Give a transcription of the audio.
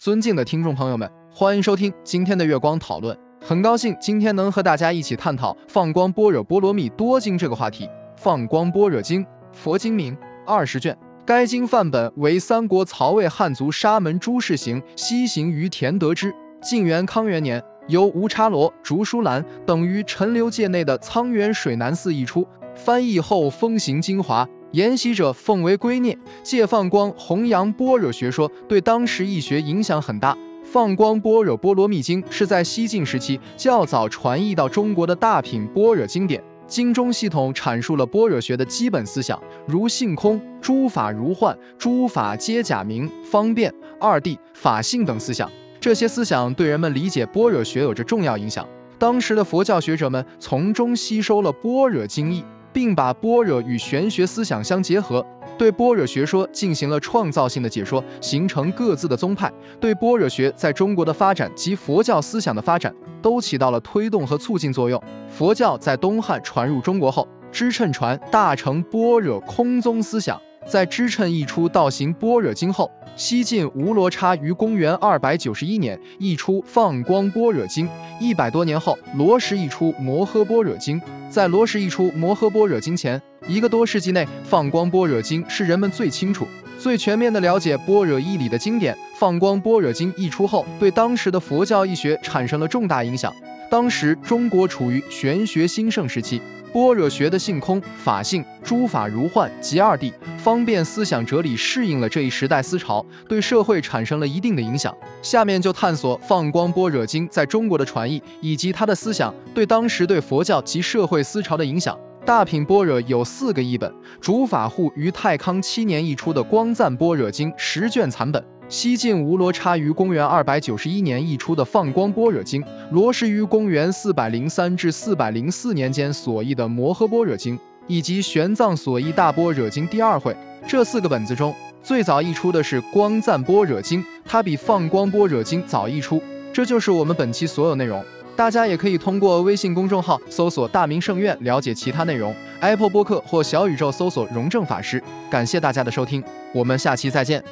尊敬的听众朋友们，欢迎收听今天的月光讨论。很高兴今天能和大家一起探讨《放光般若波罗蜜多经》这个话题。《放光般若经》，佛经名，二十卷。该经范本为三国曹魏汉族沙门朱士行西行于田得之。晋元康元年，由吴叉罗、竺疏兰等于陈留界内的沧源水南寺译出，翻译后风行精华。研习者奉为圭臬，借放光弘扬般若学说，对当时易学影响很大。放光般若波罗蜜经是在西晋时期较早传译到中国的大品般若经典，经中系统阐述了般若学的基本思想，如性空、诸法如幻、诸法皆假名、方便、二谛、法性等思想。这些思想对人们理解般若学有着重要影响。当时的佛教学者们从中吸收了般若经义。并把般若与玄学思想相结合，对般若学说进行了创造性的解说，形成各自的宗派，对般若学在中国的发展及佛教思想的发展都起到了推动和促进作用。佛教在东汉传入中国后，支称传大乘般若空宗思想。在支称一出《道行般若经》后，西晋吴罗叉于公元二百九十一年译出《放光般若经》，一百多年后，罗什译出《摩诃般若经》。在罗什译出《摩诃般若经》前，一个多世纪内，《放光般若经》是人们最清楚、最全面的了解般若义理的经典。《放光般若经》一出后，对当时的佛教义学产生了重大影响。当时中国处于玄学兴盛时期，般若学的性空、法性、诸法如幻及二谛、方便思想哲理适应了这一时代思潮，对社会产生了一定的影响。下面就探索《放光般若经》在中国的传译，以及它的思想对当时对佛教及社会思潮的影响。大品般若有四个译本，主法护于太康七年译出的《光赞般若经》十卷残本。西晋吴罗叉于公元二百九十一年译出的《放光般若经》，罗什于公元四百零三至四百零四年间所译的《摩诃般若经》，以及玄奘所译《大般若经》第二会，这四个本子中，最早译出的是《光赞般若经》，它比《放光般若经》早译出。这就是我们本期所有内容，大家也可以通过微信公众号搜索“大明圣院”了解其他内容，Apple 播客或小宇宙搜索“荣正法师”。感谢大家的收听，我们下期再见。